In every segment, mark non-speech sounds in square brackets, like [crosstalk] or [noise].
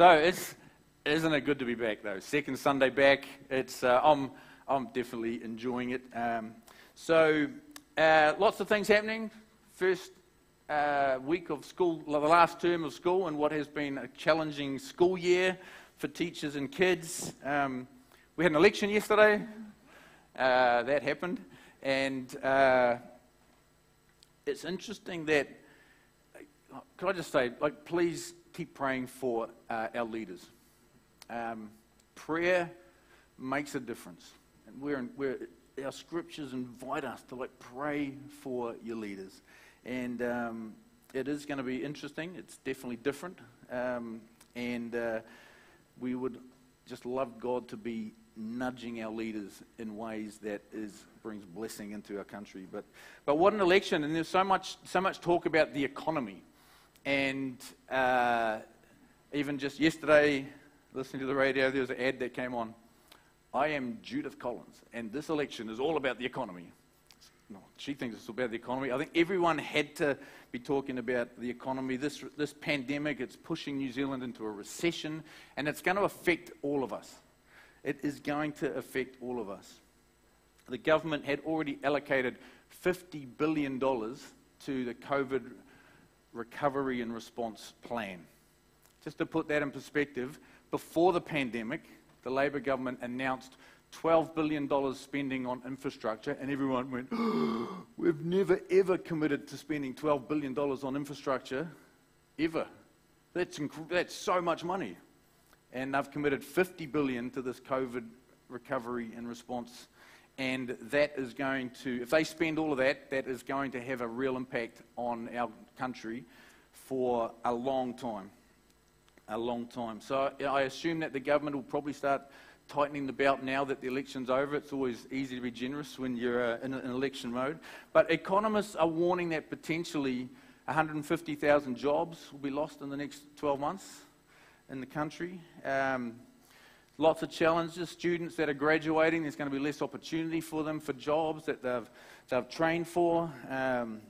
So it's isn't it good to be back though? Second Sunday back. It's uh, I'm I'm definitely enjoying it. Um, so uh, lots of things happening. First uh, week of school, the last term of school, and what has been a challenging school year for teachers and kids. Um, we had an election yesterday. Uh, that happened, and uh, it's interesting that. Could I just say, like, please keep praying for uh, our leaders. Um, prayer makes a difference. And we're, in, we're, our scriptures invite us to like pray for your leaders. And um, it is going to be interesting. It's definitely different. Um, and uh, we would just love God to be nudging our leaders in ways that is brings blessing into our country. But but what an election! And there's so much so much talk about the economy. And uh, even just yesterday, listening to the radio, there was an ad that came on. I am Judith Collins, and this election is all about the economy. No, she thinks it's about the economy. I think everyone had to be talking about the economy. This, this pandemic, it's pushing New Zealand into a recession, and it's going to affect all of us. It is going to affect all of us. The government had already allocated $50 billion to the COVID recovery and response plan. Just to put that in perspective, before the pandemic, the Labor government announced $12 billion spending on infrastructure, and everyone went, oh, [gasps] We've never ever committed to spending $12 billion on infrastructure, ever. That's, inc- that's so much money. And they've committed 50 billion to this COVID recovery and response and that is going to, if they spend all of that, that is going to have a real impact on our country for a long time. A long time. So I assume that the government will probably start tightening the belt now that the election's over. It's always easy to be generous when you're uh, in an election mode. But economists are warning that potentially 150,000 jobs will be lost in the next 12 months in the country. Um, Lots of challenges. Students that are graduating, there's going to be less opportunity for them for jobs that they've, they've trained for. Um,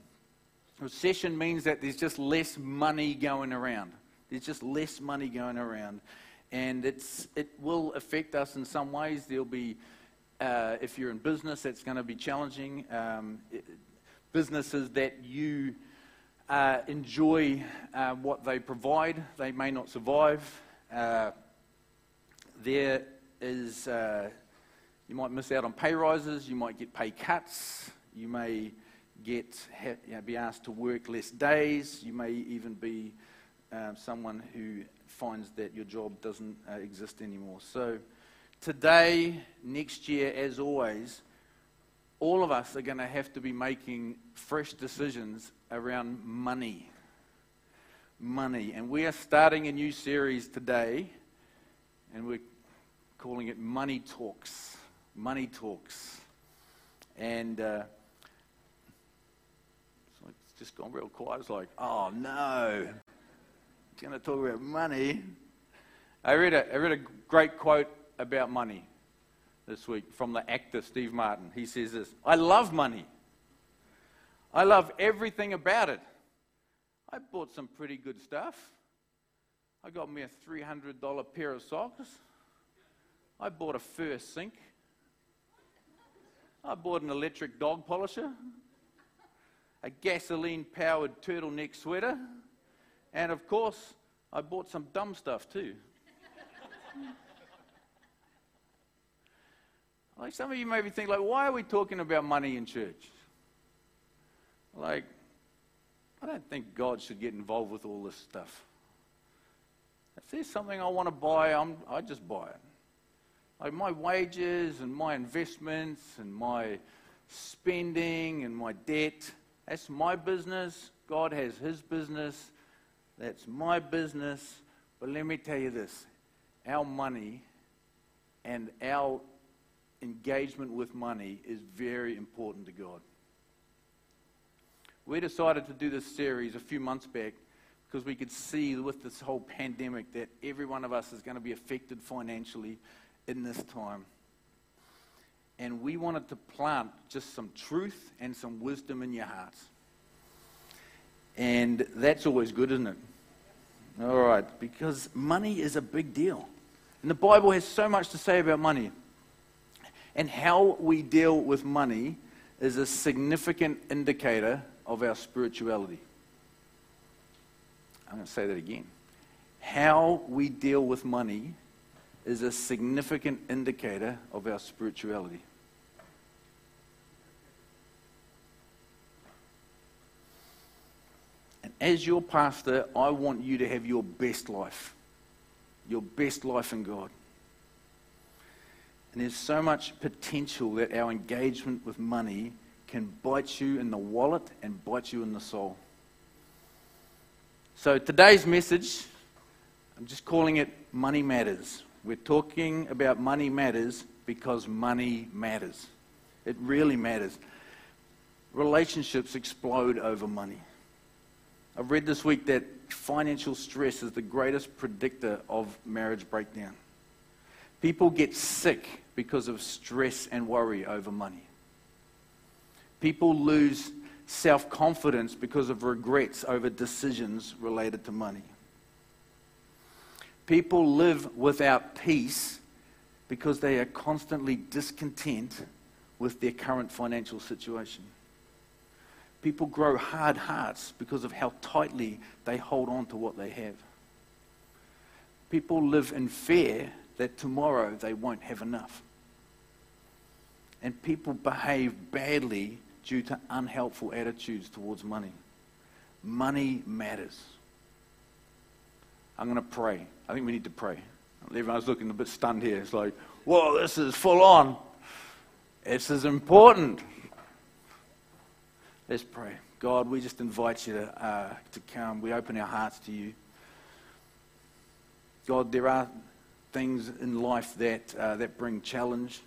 recession means that there's just less money going around. There's just less money going around. And it's, it will affect us in some ways. There'll be, uh, if you're in business, that's going to be challenging. Um, it, businesses that you uh, enjoy uh, what they provide, they may not survive. There is, uh, you might miss out on pay rises, you might get pay cuts, you may get, you know, be asked to work less days, you may even be um, someone who finds that your job doesn't uh, exist anymore. So today, next year, as always, all of us are going to have to be making fresh decisions around money. Money. And we are starting a new series today, and we're calling it Money Talks. Money Talks. And uh, so it's just gone real quiet. It's like, oh no, going to talk about money. I read, a, I read a great quote about money this week from the actor Steve Martin. He says this I love money. I love everything about it. I bought some pretty good stuff. I got me a $300 pair of socks. I bought a fur sink. I bought an electric dog polisher, a gasoline powered turtleneck sweater, and of course, I bought some dumb stuff too. like some of you maybe think, like, why are we talking about money in church? Like, I don't think God should get involved with all this stuff. If there's something I want to buy, I'm, I just buy it. Like my wages and my investments and my spending and my debt, that's my business. God has his business. That's my business. But let me tell you this our money and our engagement with money is very important to God. We decided to do this series a few months back because we could see with this whole pandemic that every one of us is going to be affected financially in this time. And we wanted to plant just some truth and some wisdom in your hearts. And that's always good, isn't it? All right, because money is a big deal. And the Bible has so much to say about money. And how we deal with money is a significant indicator of our spirituality. I'm going to say that again. How we deal with money is a significant indicator of our spirituality. And as your pastor, I want you to have your best life. Your best life in God. And there's so much potential that our engagement with money can bite you in the wallet and bite you in the soul. So today's message, I'm just calling it Money Matters. We're talking about money matters because money matters. It really matters. Relationships explode over money. I've read this week that financial stress is the greatest predictor of marriage breakdown. People get sick because of stress and worry over money. People lose self confidence because of regrets over decisions related to money. People live without peace because they are constantly discontent with their current financial situation. People grow hard hearts because of how tightly they hold on to what they have. People live in fear that tomorrow they won't have enough. And people behave badly due to unhelpful attitudes towards money. Money matters. I'm going to pray. I think we need to pray. Everyone's looking a bit stunned here. It's like, whoa, this is full on. This is important. Let's pray. God, we just invite you to, uh, to come. We open our hearts to you. God, there are things in life that, uh, that bring challenge,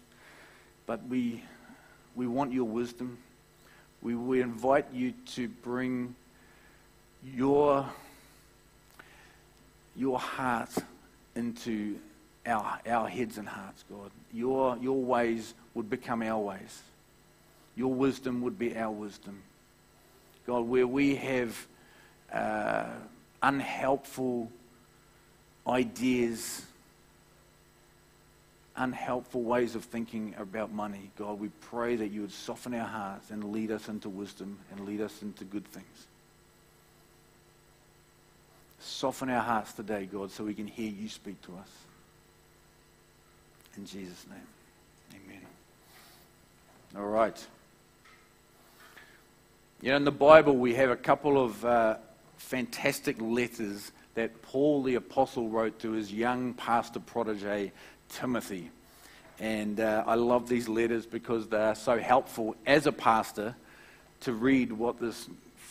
but we, we want your wisdom. We, we invite you to bring your, your heart into our, our heads and hearts, God. Your, your ways would become our ways. Your wisdom would be our wisdom. God, where we have uh, unhelpful ideas, unhelpful ways of thinking about money, God, we pray that you would soften our hearts and lead us into wisdom and lead us into good things. Soften our hearts today, God, so we can hear you speak to us. In Jesus' name, amen. All right. You know, in the Bible, we have a couple of uh, fantastic letters that Paul the Apostle wrote to his young pastor protege, Timothy. And uh, I love these letters because they are so helpful as a pastor to read what this,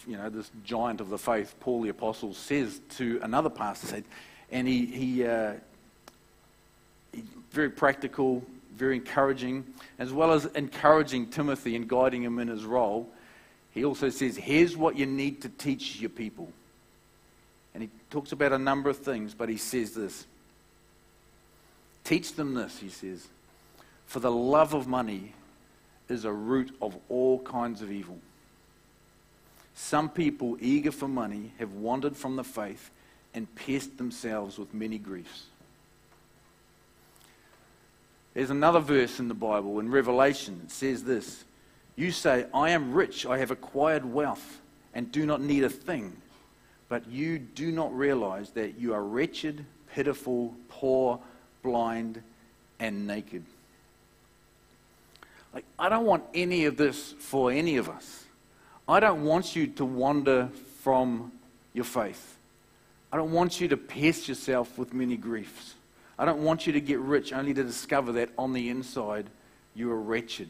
you know, this giant of the faith, Paul the Apostle, says to another pastor. And he, he, uh, he very practical, very encouraging, as well as encouraging Timothy and guiding him in his role. He also says, here's what you need to teach your people. And he talks about a number of things, but he says this Teach them this, he says, for the love of money is a root of all kinds of evil. Some people, eager for money, have wandered from the faith and pierced themselves with many griefs. There's another verse in the Bible, in Revelation, it says this You say, I am rich, I have acquired wealth, and do not need a thing. But you do not realize that you are wretched, pitiful, poor, blind, and naked. Like, I don't want any of this for any of us. I don't want you to wander from your faith. I don't want you to pierce yourself with many griefs. I don't want you to get rich only to discover that on the inside you are wretched.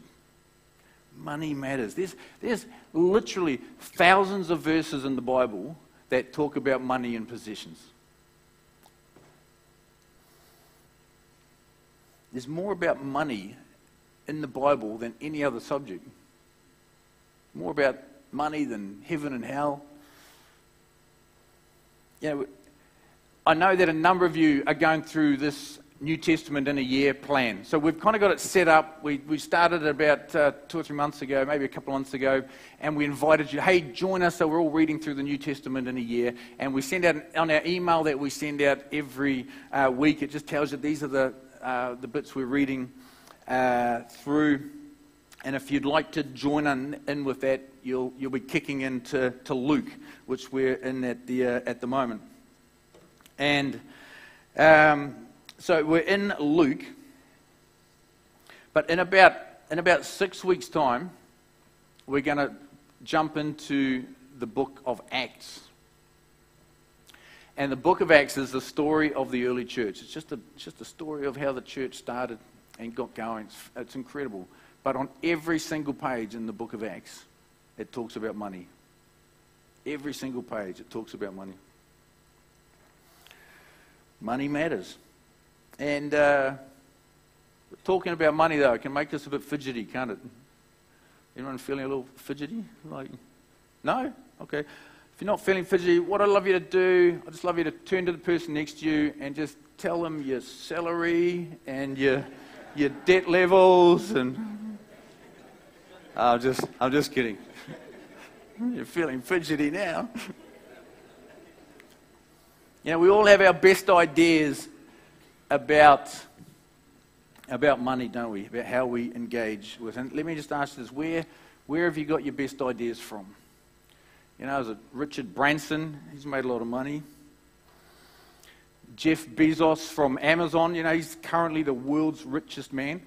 Money matters. There's, there's literally thousands of verses in the Bible that talk about money and possessions. There's more about money in the Bible than any other subject. More about money than heaven and hell. You know, I know that a number of you are going through this New Testament in a year plan. So we've kind of got it set up. We, we started about uh, two or three months ago, maybe a couple of months ago, and we invited you, hey, join us. So we're all reading through the New Testament in a year. And we send out on our email that we send out every uh, week, it just tells you these are the, uh, the bits we're reading uh, through. And if you'd like to join in, with that, you'll, you'll be kicking into to Luke, which we're in at the, uh, at the moment. And. Um, so we're in Luke, but in about, in about six weeks' time, we're going to jump into the book of Acts. And the book of Acts is the story of the early church. It's just a, just a story of how the church started and got going. It's, it's incredible. But on every single page in the book of Acts, it talks about money. Every single page, it talks about money. Money matters. And uh, talking about money, though, can make us a bit fidgety, can't it? Anyone feeling a little fidgety? Like, no? Okay. If you're not feeling fidgety, what I'd love you to do, I'd just love you to turn to the person next to you and just tell them your salary and your, your debt levels and. I'm just, I'm just kidding. [laughs] You're feeling fidgety now. [laughs] you know, we all have our best ideas about, about money, don't we? About how we engage with it. Let me just ask this where, where have you got your best ideas from? You know, is it Richard Branson? He's made a lot of money. Jeff Bezos from Amazon, you know, he's currently the world's richest man.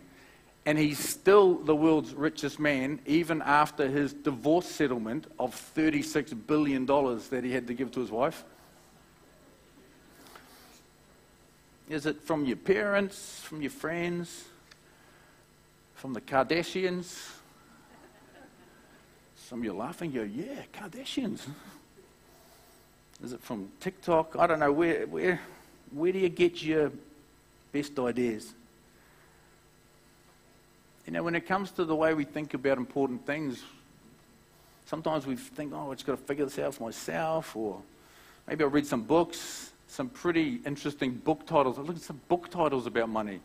And he's still the world's richest man, even after his divorce settlement of $36 billion that he had to give to his wife. Is it from your parents, from your friends, from the Kardashians? Some of you are laughing, you go, yeah, Kardashians. Is it from TikTok? I don't know. Where, where, where do you get your best ideas? You know, when it comes to the way we think about important things, sometimes we think, oh, I just got to figure this out for myself, or maybe I'll read some books some pretty interesting book titles. I Look at some book titles about money.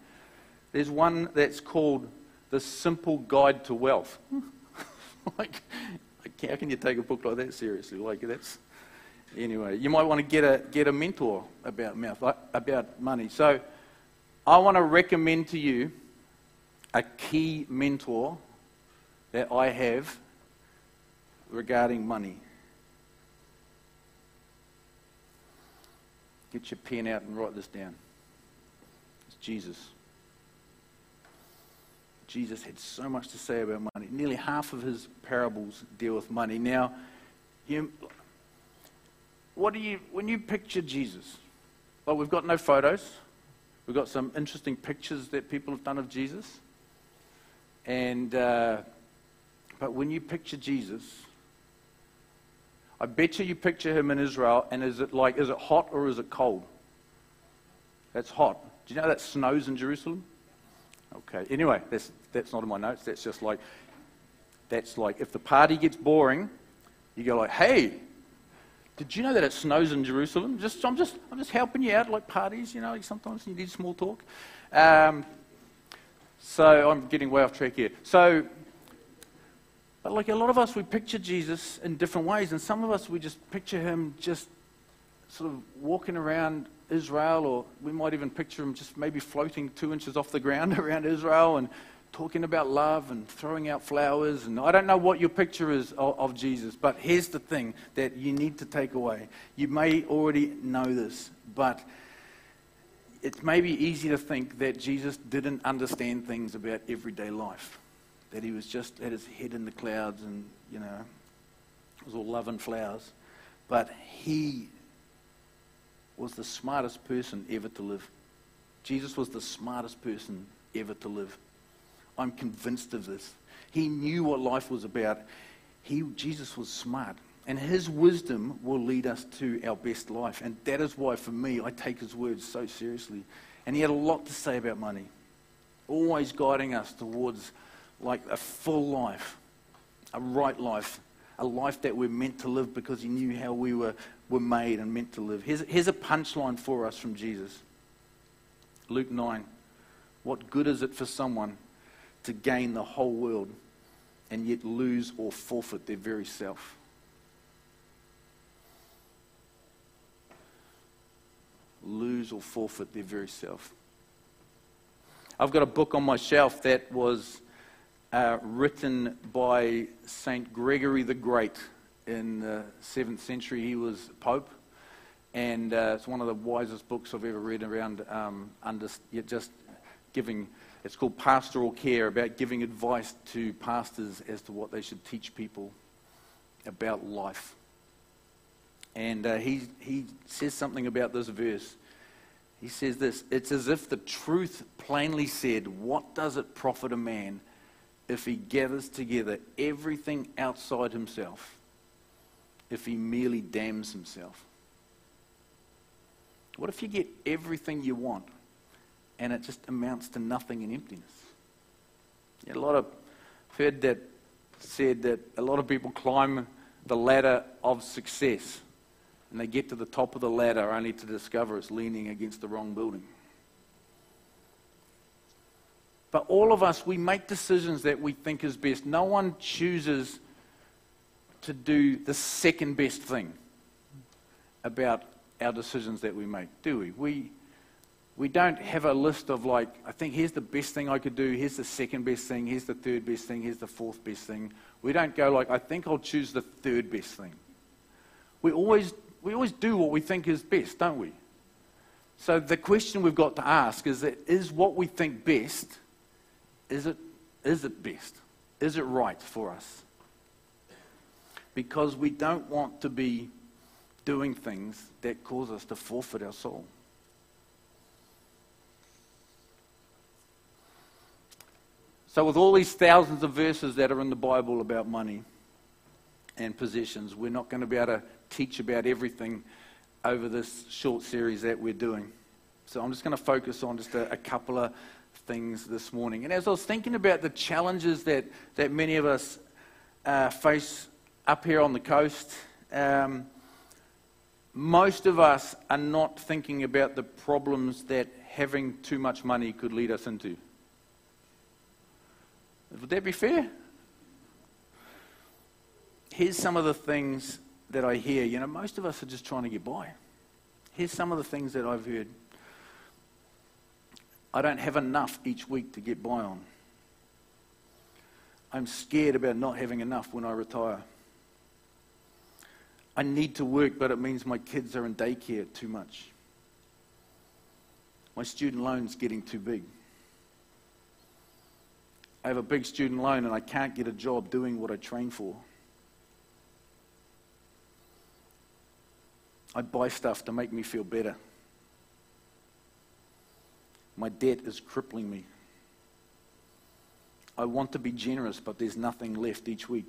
There's one that's called The Simple Guide to Wealth. [laughs] like, how can you take a book like that seriously? Like, that's. Anyway, you might want to get a, get a mentor about, mouth, about money. So, I want to recommend to you a key mentor that I have regarding money. Get your pen out and write this down. It's Jesus. Jesus had so much to say about money. Nearly half of his parables deal with money. Now, you, what do you, when you picture Jesus? Well, we've got no photos. We've got some interesting pictures that people have done of Jesus. And, uh, but when you picture Jesus, I bet you you picture him in Israel, and is it like, is it hot or is it cold? That's hot. Do you know that snows in Jerusalem? Okay. Anyway, that's, that's not in my notes. That's just like, that's like, if the party gets boring, you go like, hey, did you know that it snows in Jerusalem? Just, I'm, just, I'm just helping you out, like parties, you know, like sometimes you need small talk. Um, so I'm getting way off track here. So but like a lot of us, we picture Jesus in different ways, and some of us, we just picture him just sort of walking around Israel, or we might even picture him just maybe floating two inches off the ground [laughs] around Israel and talking about love and throwing out flowers. And I don't know what your picture is of, of Jesus, but here's the thing that you need to take away. You may already know this, but it may be easy to think that Jesus didn't understand things about everyday life that he was just at his head in the clouds and, you know, it was all love and flowers. But he was the smartest person ever to live. Jesus was the smartest person ever to live. I'm convinced of this. He knew what life was about. He, Jesus was smart. And his wisdom will lead us to our best life. And that is why, for me, I take his words so seriously. And he had a lot to say about money. always guiding us towards like a full life, a right life, a life that we're meant to live because He knew how we were, were made and meant to live. Here's, here's a punchline for us from Jesus Luke 9. What good is it for someone to gain the whole world and yet lose or forfeit their very self? Lose or forfeit their very self. I've got a book on my shelf that was uh, written by St. Gregory the Great in the 7th century. He was Pope, and uh, it's one of the wisest books I've ever read around um, under, just giving. It's called Pastoral Care, about giving advice to pastors as to what they should teach people about life. And uh, he, he says something about this verse. He says this It's as if the truth plainly said, What does it profit a man if he gathers together everything outside himself, if he merely damns himself? What if you get everything you want and it just amounts to nothing and emptiness? Yeah, a lot of heard that said that a lot of people climb the ladder of success and they get to the top of the ladder only to discover it's leaning against the wrong building. But all of us, we make decisions that we think is best. No one chooses to do the second best thing about our decisions that we make, do we? We, we don't have a list of like, I think here's the best thing I could do, here's the second best thing, here's the third best thing, here's the fourth best thing. We don't go like, I think I'll choose the third best thing. We always, we always do what we think is best, don't we? So the question we've got to ask is that is what we think best is it, is it best? Is it right for us? Because we don't want to be doing things that cause us to forfeit our soul. So, with all these thousands of verses that are in the Bible about money and positions. we're not going to be able to teach about everything over this short series that we're doing. So, I'm just going to focus on just a, a couple of things this morning. And as I was thinking about the challenges that, that many of us uh, face up here on the coast, um, most of us are not thinking about the problems that having too much money could lead us into. Would that be fair? Here's some of the things that I hear. You know, most of us are just trying to get by. Here's some of the things that I've heard. I don't have enough each week to get by on. I'm scared about not having enough when I retire. I need to work, but it means my kids are in daycare too much. My student loan's getting too big. I have a big student loan and I can't get a job doing what I train for. I buy stuff to make me feel better. My debt is crippling me. I want to be generous, but there's nothing left each week.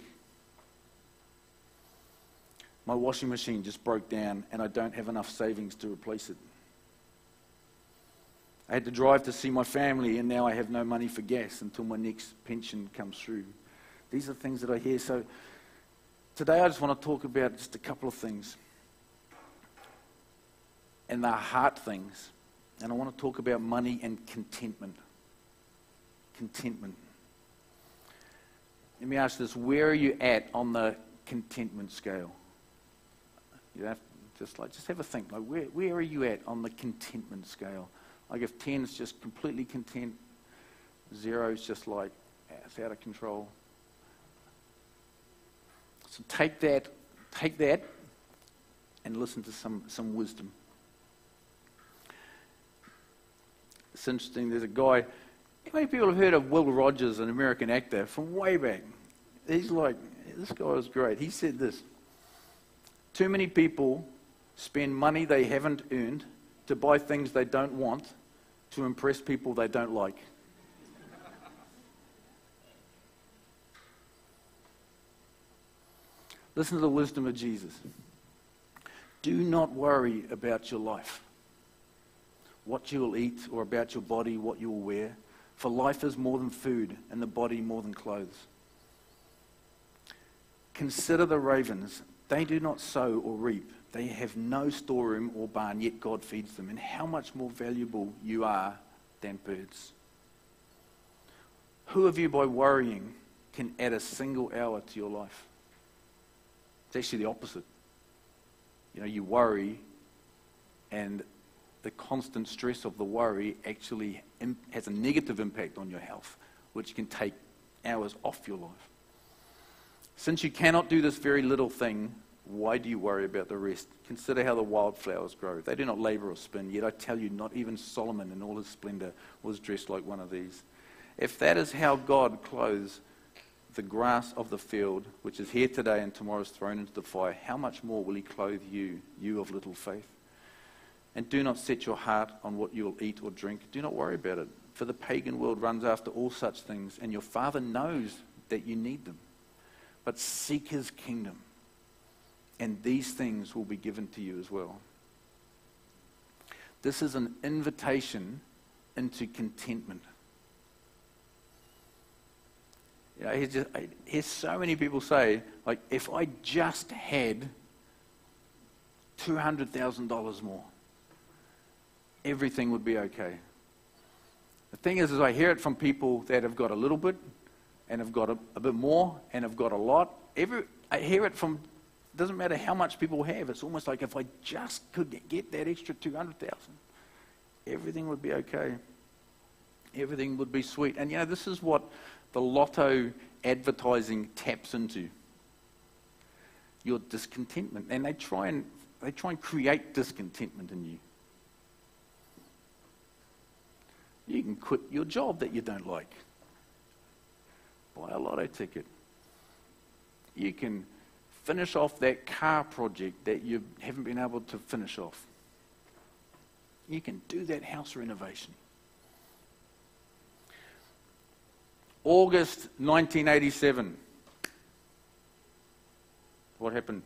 My washing machine just broke down, and I don't have enough savings to replace it. I had to drive to see my family, and now I have no money for gas until my next pension comes through. These are things that I hear. So today I just want to talk about just a couple of things. And they're heart things. And I want to talk about money and contentment. Contentment. Let me ask this where are you at on the contentment scale? You have just like just have a think. Like where, where are you at on the contentment scale? Like if 10 is just completely content, zero is just like it's out of control. So take that, take that, and listen to some, some wisdom. It's interesting. There's a guy. How many people have heard of Will Rogers, an American actor from way back? He's like, this guy was great. He said this Too many people spend money they haven't earned to buy things they don't want to impress people they don't like. Listen to the wisdom of Jesus. Do not worry about your life what you will eat, or about your body, what you will wear. For life is more than food, and the body more than clothes. Consider the ravens. They do not sow or reap. They have no storeroom or barn, yet God feeds them. And how much more valuable you are than birds. Who of you, by worrying, can add a single hour to your life? It's actually the opposite. You know, you worry, and the constant stress of the worry actually has a negative impact on your health, which can take hours off your life. Since you cannot do this very little thing, why do you worry about the rest? Consider how the wildflowers grow. They do not labor or spin, yet I tell you, not even Solomon in all his splendor was dressed like one of these. If that is how God clothes the grass of the field, which is here today and tomorrow is thrown into the fire, how much more will he clothe you, you of little faith? And do not set your heart on what you will eat or drink. Do not worry about it, for the pagan world runs after all such things, and your Father knows that you need them. But seek his kingdom, and these things will be given to you as well. This is an invitation into contentment. You know, just, I hear so many people say, like, if I just had $200,000 more, everything would be okay. The thing is, is I hear it from people that have got a little bit, and have got a, a bit more, and have got a lot. Every, I hear it from, doesn't matter how much people have, it's almost like if I just could get that extra 200,000, everything would be okay. Everything would be sweet. And you know, this is what the lotto advertising taps into your discontentment. And they try and, they try and create discontentment in you. You can quit your job that you don't like. Buy a lotto ticket. You can finish off that car project that you haven't been able to finish off. You can do that house renovation. August 1987. What happened?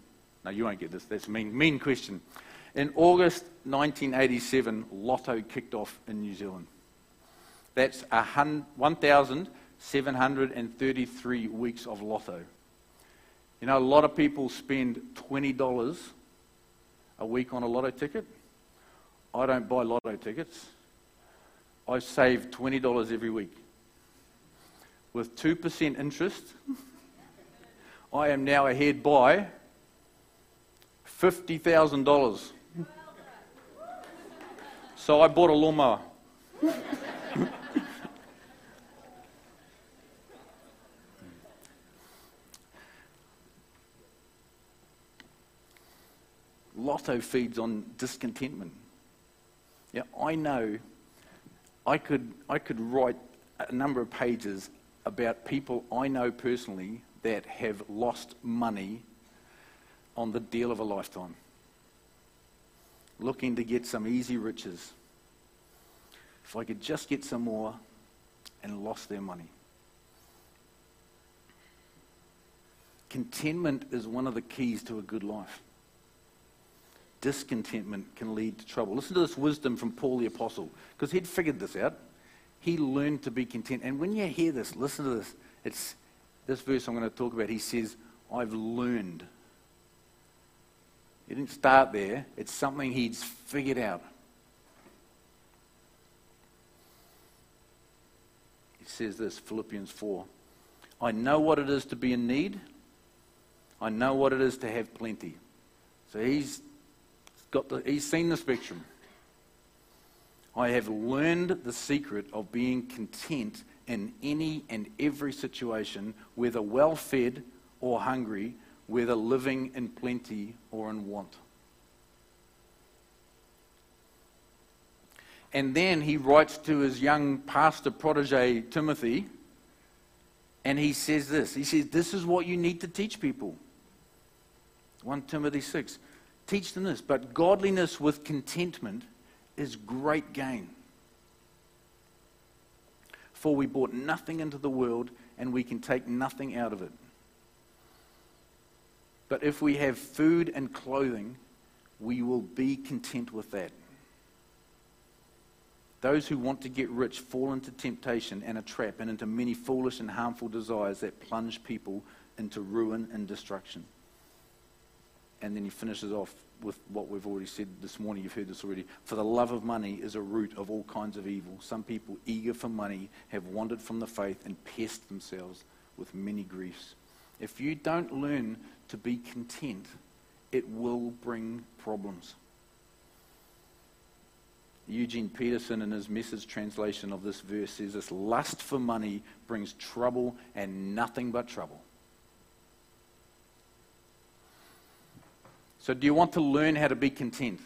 No, you won't get this. That's a mean, mean question. In August 1987, Lotto kicked off in New Zealand. That's 1,733 weeks of Lotto. You know, a lot of people spend $20 a week on a Lotto ticket. I don't buy Lotto tickets. I save $20 every week with 2% interest, I am now ahead by $50,000. So I bought a lawnmower. Lotto feeds on discontentment. Yeah, I know I could, I could write a number of pages about people I know personally that have lost money on the deal of a lifetime, looking to get some easy riches. If I could just get some more and lost their money. Contentment is one of the keys to a good life. Discontentment can lead to trouble. Listen to this wisdom from Paul the Apostle, because he'd figured this out. He learned to be content. And when you hear this, listen to this. It's this verse I'm going to talk about. He says, I've learned. He didn't start there. It's something he's figured out. He says this, Philippians 4. I know what it is to be in need. I know what it is to have plenty. So he's got the, he's seen the spectrum. I have learned the secret of being content in any and every situation, whether well fed or hungry, whether living in plenty or in want. And then he writes to his young pastor protege, Timothy, and he says this. He says, This is what you need to teach people. 1 Timothy 6. Teach them this. But godliness with contentment is great gain. For we brought nothing into the world, and we can take nothing out of it. But if we have food and clothing, we will be content with that. Those who want to get rich fall into temptation and a trap and into many foolish and harmful desires that plunge people into ruin and destruction. And then he finishes off with what we've already said this morning. You've heard this already. For the love of money is a root of all kinds of evil. Some people, eager for money, have wandered from the faith and pierced themselves with many griefs. If you don't learn to be content, it will bring problems. Eugene Peterson, in his message translation of this verse, says this lust for money brings trouble and nothing but trouble. So, do you want to learn how to be content?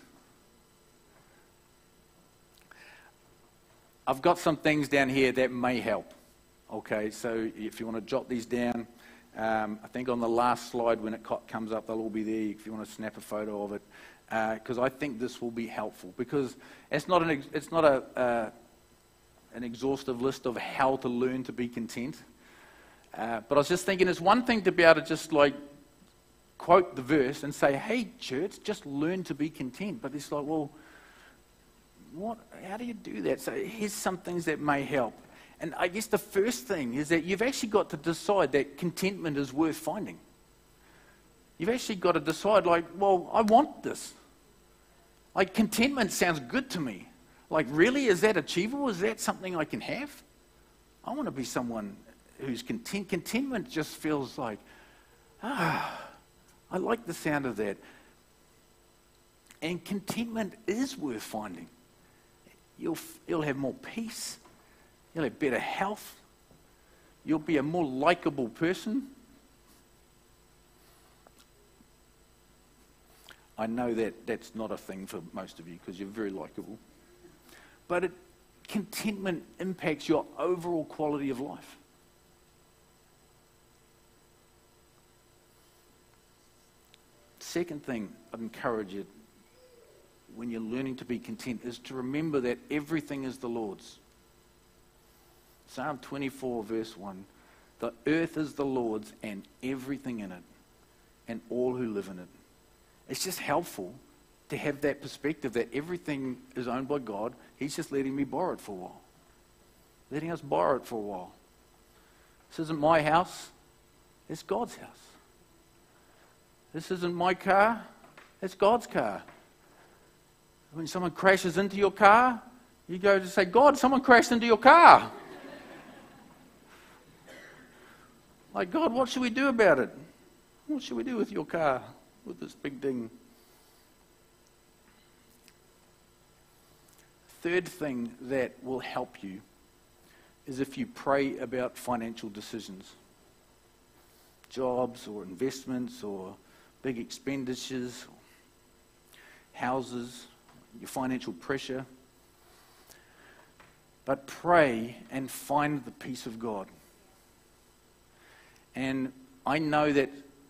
I've got some things down here that may help. Okay, so if you want to jot these down, um, I think on the last slide when it comes up, they'll all be there if you want to snap a photo of it because uh, I think this will be helpful. Because it's not an, it's not a, uh, an exhaustive list of how to learn to be content. Uh, but I was just thinking, it's one thing to be able to just like quote the verse and say, hey, church, just learn to be content. But it's like, well, what, how do you do that? So here's some things that may help. And I guess the first thing is that you've actually got to decide that contentment is worth finding. You've actually got to decide, like, well, I want this. Like, contentment sounds good to me. Like, really? Is that achievable? Is that something I can have? I want to be someone who's content. Contentment just feels like, ah, I like the sound of that. And contentment is worth finding. You'll, you'll have more peace. You'll have better health. You'll be a more likable person. I know that that's not a thing for most of you because you're very likable. But it, contentment impacts your overall quality of life. Second thing I'd encourage you when you're learning to be content is to remember that everything is the Lord's. Psalm 24, verse 1 The earth is the Lord's and everything in it, and all who live in it. It's just helpful to have that perspective that everything is owned by God. He's just letting me borrow it for a while, letting us borrow it for a while. This isn't my house, it's God's house. This isn't my car, it's God's car. When someone crashes into your car, you go to say, God, someone crashed into your car. like, God, what should we do about it? What should we do with your car? with this big ding. Third thing that will help you is if you pray about financial decisions jobs or investments or big expenditures, houses, your financial pressure. But pray and find the peace of God. And I know that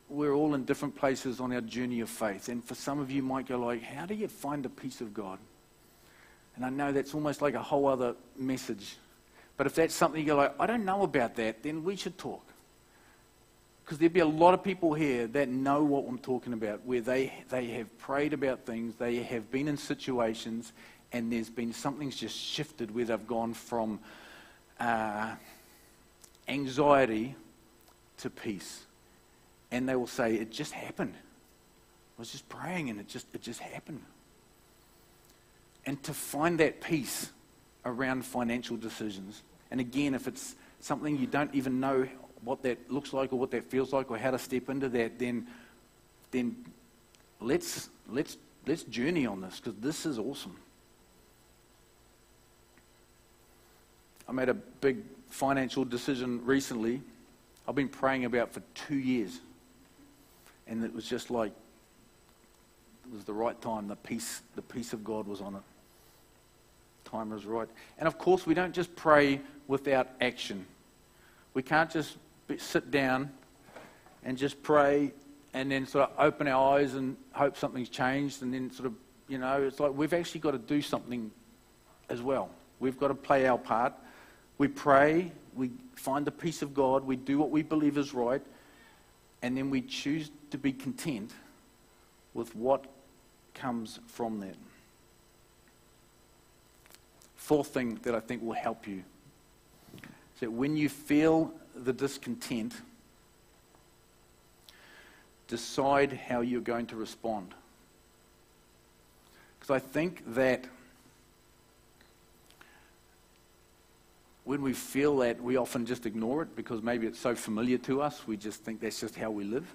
we're all in different places on our journey of faith. And for some of you might go like, how do you find the peace of God? And I know that's almost like a whole other message. But if that's something you go like, I don't know about that, then we should talk. Because there'd be a lot of people here that know what I'm talking about, where they, they have prayed about things, they have been in situations, and there's been something's just shifted where they've gone from uh, anxiety to peace and they will say, It just happened. I was just praying and it just, it just happened. And to find that peace around financial decisions, and again, if it's something you don't even know what that looks like or what that feels like or how to step into that, then, then let's, let's, let's journey on this because this is awesome. I made a big financial decision recently. I've been praying about for two years. And it was just like, it was the right time. The peace, the peace of God was on it. Time was right. And of course, we don't just pray without action. We can't just sit down and just pray and then sort of open our eyes and hope something's changed and then sort of, you know, it's like we've actually got to do something as well. We've got to play our part. We pray, we find the peace of God, we do what we believe is right, and then we choose to be content with what comes from that. fourth thing that I think will help you is that when you feel the discontent, decide how you're going to respond. Because I think that when we feel that, we often just ignore it because maybe it's so familiar to us, we just think that's just how we live.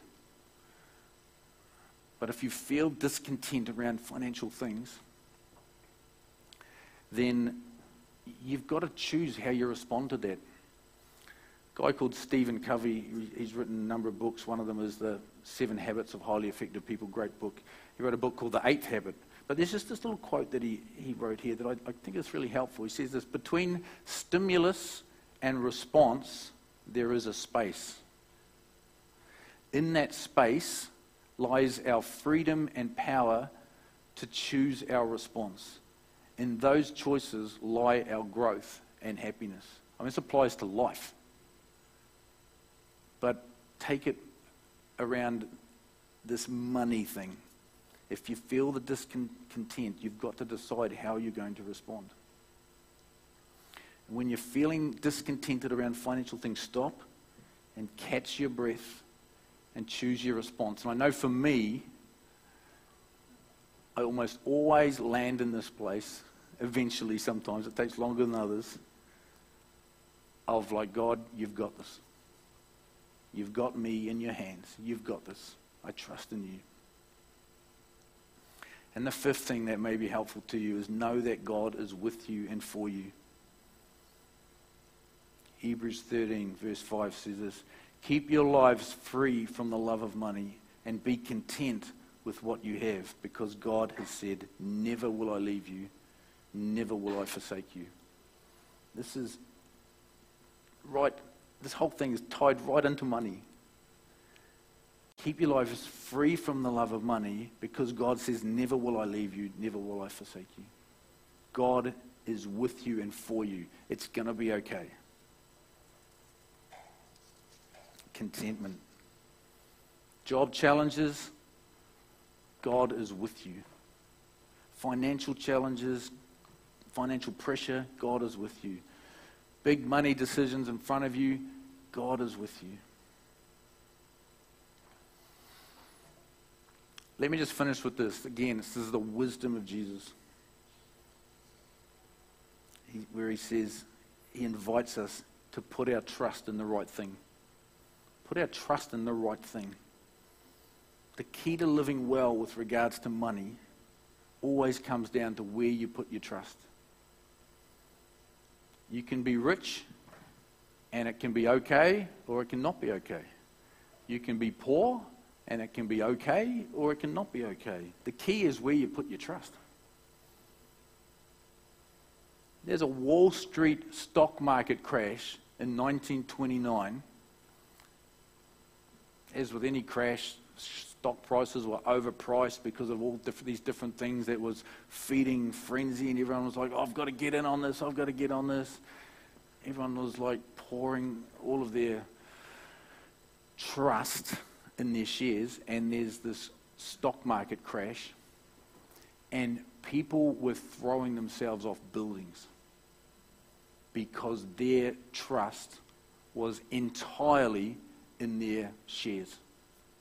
But if you feel discontent around financial things, then you've got to choose how you respond to that. Guy called Stephen Covey, he's written a number of books. One of them is The Seven Habits of Highly Effective People, great book. He wrote a book called The Eighth Habit. But there's just this little quote that he, he wrote here that I, I think is really helpful. He says this Between stimulus and response, there is a space. In that space lies our freedom and power to choose our response. In those choices lie our growth and happiness. I mean, this applies to life. But take it around this money thing. If you feel the discontent, you've got to decide how you're going to respond. When you're feeling discontented around financial things, stop and catch your breath and choose your response. And I know for me, I almost always land in this place. Eventually, sometimes it takes longer than others. Of like, God, you've got this. You've got me in your hands. You've got this. I trust in you. And the fifth thing that may be helpful to you is know that God is with you and for you. Hebrews 13, verse 5 says this Keep your lives free from the love of money and be content with what you have because God has said, Never will I leave you, never will I forsake you. This is right, this whole thing is tied right into money. Keep your lives free from the love of money because God says, Never will I leave you, never will I forsake you. God is with you and for you. It's going to be okay. Contentment. Job challenges, God is with you. Financial challenges, financial pressure, God is with you. Big money decisions in front of you, God is with you. Let me just finish with this. Again, this is the wisdom of Jesus. He, where he says, he invites us to put our trust in the right thing. Put our trust in the right thing. The key to living well with regards to money always comes down to where you put your trust. You can be rich and it can be okay or it can not be okay. You can be poor and it can be okay or it can not be okay. The key is where you put your trust. There's a Wall Street stock market crash in 1929. As with any crash, stock prices were overpriced because of all diff- these different things that was feeding frenzy, and everyone was like, oh, I've got to get in on this, I've got to get on this. Everyone was like pouring all of their trust in their shares, and there's this stock market crash, and people were throwing themselves off buildings because their trust was entirely in their shares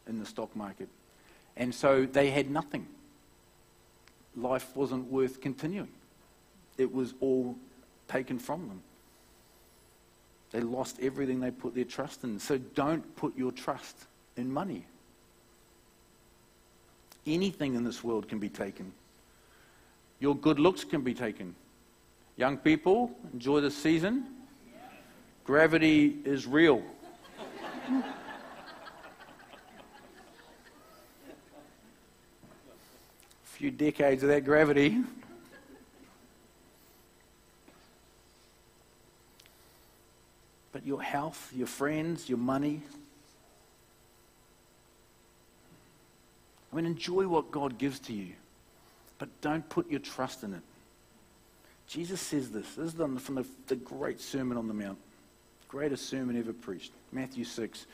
in the stock market. And so they had nothing. Life wasn't worth continuing. It was all taken from them. They lost everything they put their trust in. So don't put your trust in money. Anything in this world can be taken. Your good looks can be taken. Young people, enjoy the season. Gravity is real. Few decades of that gravity. But your health, your friends, your money, I mean, enjoy what God gives to you, but don't put your trust in it. Jesus says this. This is from the, the great Sermon on the Mount, greatest sermon ever preached. Matthew 6.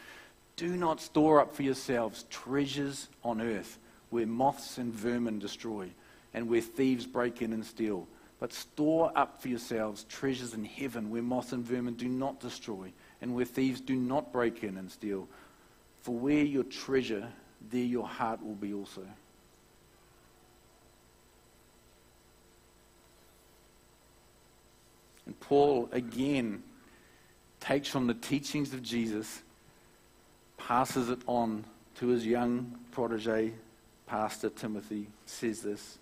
Do not store up for yourselves treasures on earth where moths and vermin destroy and where thieves break in and steal. But store up for yourselves treasures in heaven where moths and vermin do not destroy and where thieves do not break in and steal. For where your treasure, there your heart will be also. And Paul again takes from the teachings of Jesus, passes it on to his young protege, Pastor Timothy, says this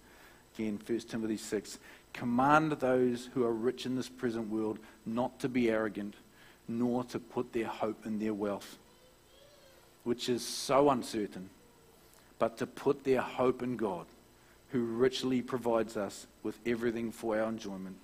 again, 1 Timothy 6 Command those who are rich in this present world not to be arrogant, nor to put their hope in their wealth, which is so uncertain, but to put their hope in God, who richly provides us with everything for our enjoyment.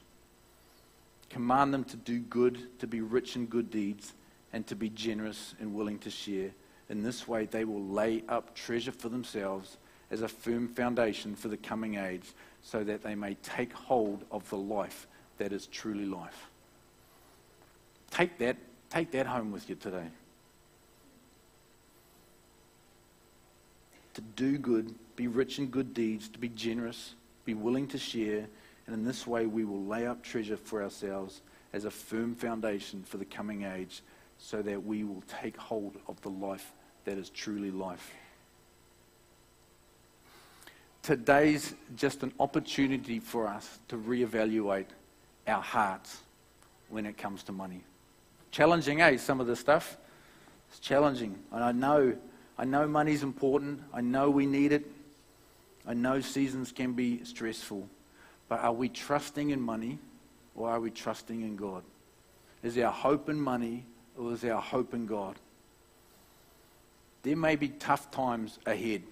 Command them to do good, to be rich in good deeds, and to be generous and willing to share. In this way, they will lay up treasure for themselves as a firm foundation for the coming age, so that they may take hold of the life that is truly life. Take that, take that home with you today. To do good, be rich in good deeds, to be generous, be willing to share, and in this way we will lay up treasure for ourselves as a firm foundation for the coming age, so that we will take hold of the life that is truly life today's just an opportunity for us to reevaluate our hearts when it comes to money. Challenging, eh? Some of the stuff. It's challenging. And I know, I know money's important. I know we need it. I know seasons can be stressful. But are we trusting in money or are we trusting in God? Is our hope in money or is our hope in God? There may be tough times ahead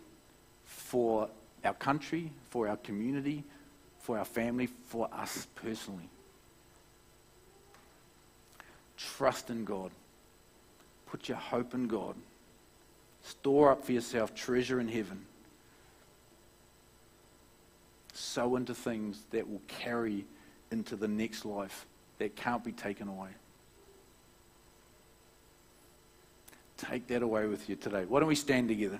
for our country, for our community, for our family, for us personally. Trust in God. Put your hope in God. Store up for yourself treasure in heaven. Sow into things that will carry into the next life that can't be taken away. Take that away with you today. Why don't we stand together?